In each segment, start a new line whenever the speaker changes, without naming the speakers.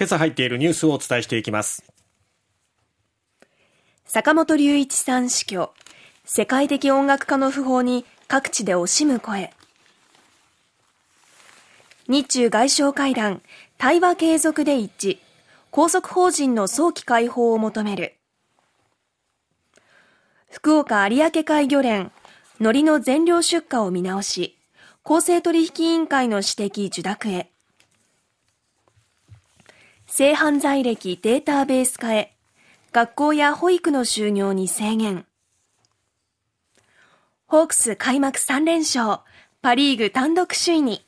今朝入っているニュースをお伝えしていきます。
坂本龍一さん死去。世界的音楽家の訃報に各地で惜しむ声。日中外相会談対話継続で一致。拘束法人の早期解放を求める。福岡有明海漁連海苔の全量出荷を見直し公正取引委員会の指摘受諾へ。性犯罪歴データベース化へ。学校や保育の就業に制限。ホークス開幕3連勝。パリーグ単独首位に。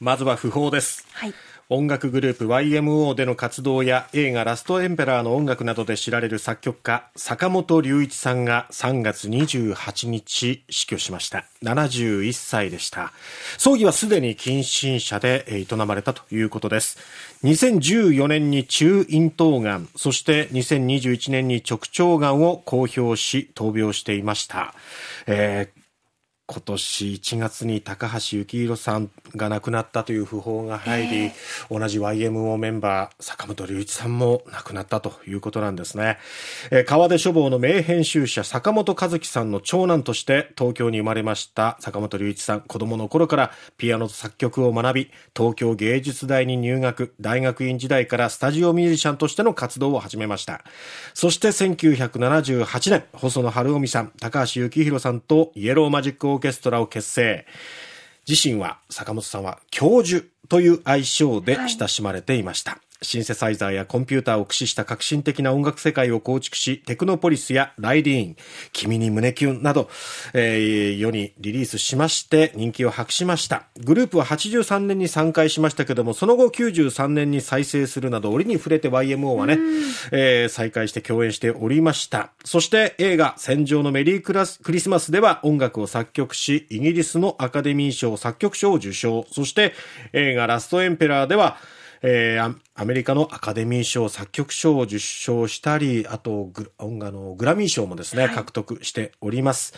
まずは訃報です、
はい
音楽グループ YMO での活動や映画ラストエンペラーの音楽などで知られる作曲家坂本龍一さんが3月28日死去しました。71歳でした。葬儀はすでに近親者で営まれたということです。2014年に中咽頭がんそして2021年に直腸がんを公表し闘病していました、えー今年1月に高橋幸宏さんが亡くなったという訃報が入り、同じ YMO メンバー坂本龍一さんも亡くなったということなんですね、えー、川出書房の名編集者坂本和樹さんの長男として東京に生まれました坂本龍一さん子供の頃からピアノと作曲を学び東京芸術大に入学大学院時代からスタジオミュージシャンとしての活動を始めました。そして1978年細野晴臣さん高橋幸宏さんとイエローマジックオーケストラを結成。自身は、坂本さんは教授という愛称で親しまれていました。はいシンセサイザーやコンピューターを駆使した革新的な音楽世界を構築し、テクノポリスやライディーン、君に胸キュンなど、えー、世にリリースしまして人気を博しました。グループは83年に参加しましたけども、その後93年に再生するなど、折に触れて YMO はね、えー、再開して共演しておりました。そして映画戦場のメリークラスクリスマスでは音楽を作曲し、イギリスのアカデミー賞作曲賞を受賞。そして映画ラストエンペラーでは、えー、アメリカのアカデミー賞作曲賞を受賞したり、あとグ、音楽のグラミー賞もですね、はい、獲得しております。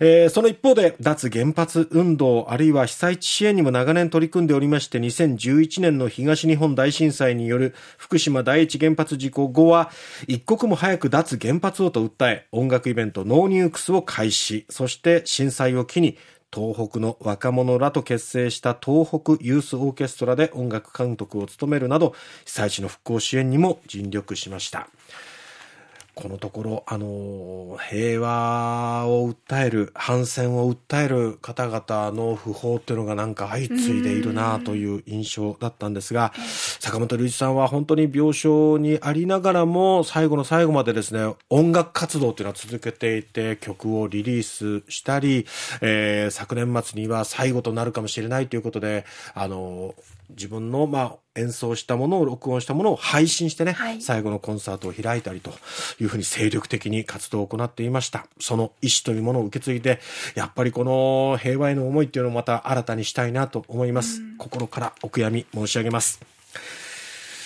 えー、その一方で、脱原発運動、あるいは被災地支援にも長年取り組んでおりまして、2011年の東日本大震災による福島第一原発事故後は、一刻も早く脱原発をと訴え、音楽イベントノーニュークスを開始、そして震災を機に、東北の若者らと結成した東北ユースオーケストラで音楽監督を務めるなど被災地の復興支援にも尽力しました。このところ、あの、平和を訴える、反戦を訴える方々の訃報っていうのがなんか相次いでいるなという印象だったんですが、坂本龍一さんは本当に病床にありながらも、最後の最後までですね、音楽活動っていうのは続けていて、曲をリリースしたり、えー、昨年末には最後となるかもしれないということで、あの、自分の、まあ、演奏したものを録音したものを配信してね、はい、最後のコンサートを開いたりというふうに精力的に活動を行っていました。その意思というものを受け継いで、やっぱりこの平和への思いっていうのをまた新たにしたいなと思います。心からお悔やみ申し上げます。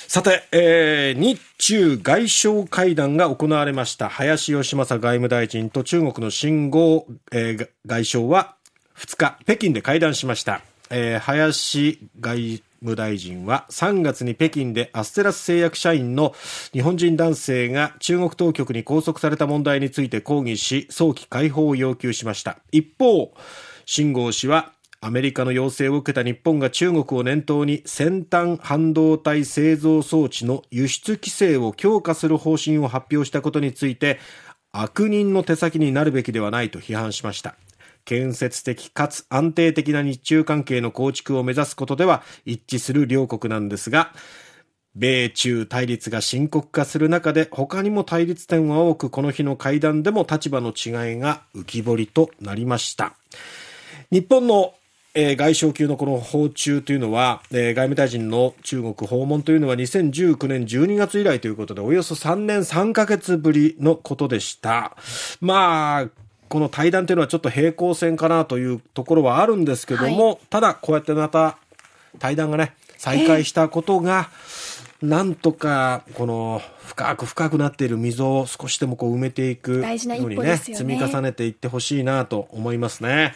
さて、えー、日中外相会談が行われました。林芳正外務大臣と中国の秦剛、えー、外相は2日、北京で会談しました。えー、林外務大臣は3月に北京でアステラス製薬社員の日本人男性が中国当局に拘束された問題について抗議し早期解放を要求しました。一方秦剛氏はアメリカの要請を受けた日本が中国を念頭に先端半導体製造装置の輸出規制を強化する方針を発表したことについて悪人の手先になるべきではないと批判しました。建設的かつ安定的な日中関係の構築を目指すことでは一致する両国なんですが、米中対立が深刻化する中で他にも対立点は多くこの日の会談でも立場の違いが浮き彫りとなりました。日本のえー、外相級のこの訪中というのは、えー、外務大臣の中国訪問というのは2019年12月以来ということで、およそ3年3ヶ月ぶりのことでした。まあ、この対談というのはちょっと平行線かなというところはあるんですけども、はい、ただこうやってまた対談がね、再開したことが、なんとか、この、深く深くなっている溝を少しでもこう埋めていくようにね、積み重ねていってほしいなと思いますね。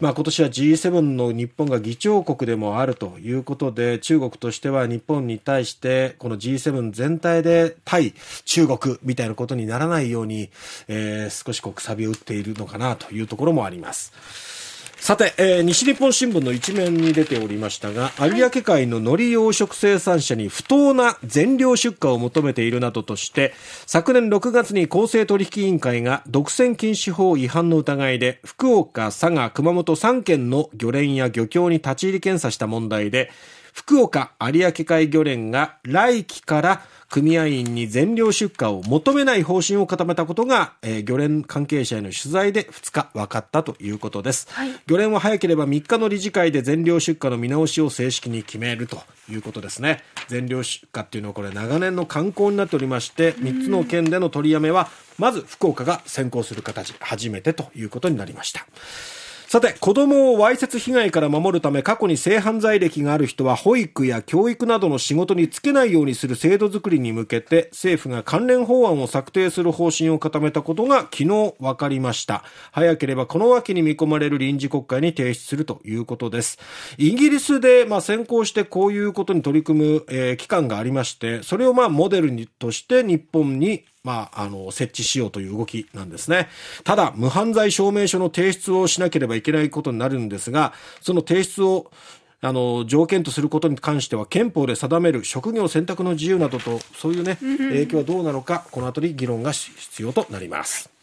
まあ、今年は G7 の日本が議長国でもあるということで、中国としては日本に対して、この G7 全体で対中国みたいなことにならないように、えー、少しこうくさびを打っているのかなというところもあります。さて、えー、西日本新聞の一面に出ておりましたが、有明海の海苔養殖生産者に不当な全量出荷を求めているなどとして、昨年6月に公正取引委員会が独占禁止法違反の疑いで、福岡、佐賀、熊本3県の漁連や漁協に立ち入り検査した問題で、福岡有明海漁連が来期から組合員に全量出荷を求めない方針を固めたことが、えー、漁連関係者への取材で2日分かったということです、はい、漁連は早ければ3日の理事会で全量出荷の見直しを正式に決めるということですね。全量出荷っていうのはこれ長年の慣行になっておりまして3つの県での取りやめはまず福岡が先行する形初めてということになりましたさて、子供をわいせつ被害から守るため過去に性犯罪歴がある人は保育や教育などの仕事に就けないようにする制度づくりに向けて政府が関連法案を策定する方針を固めたことが昨日分かりました。早ければこの秋に見込まれる臨時国会に提出するということです。イギリスでまあ先行してこういうことに取り組む、えー、機関がありまして、それをまあモデルにとして日本にまあ、あの、設置しようという動きなんですね。ただ、無犯罪証明書の提出をしなければいけないことになるんですが、その提出をあの、条件とすることに関しては憲法で定める職業選択の自由などと、そういうね、影響はどうなのか、この後に議論が必要となります。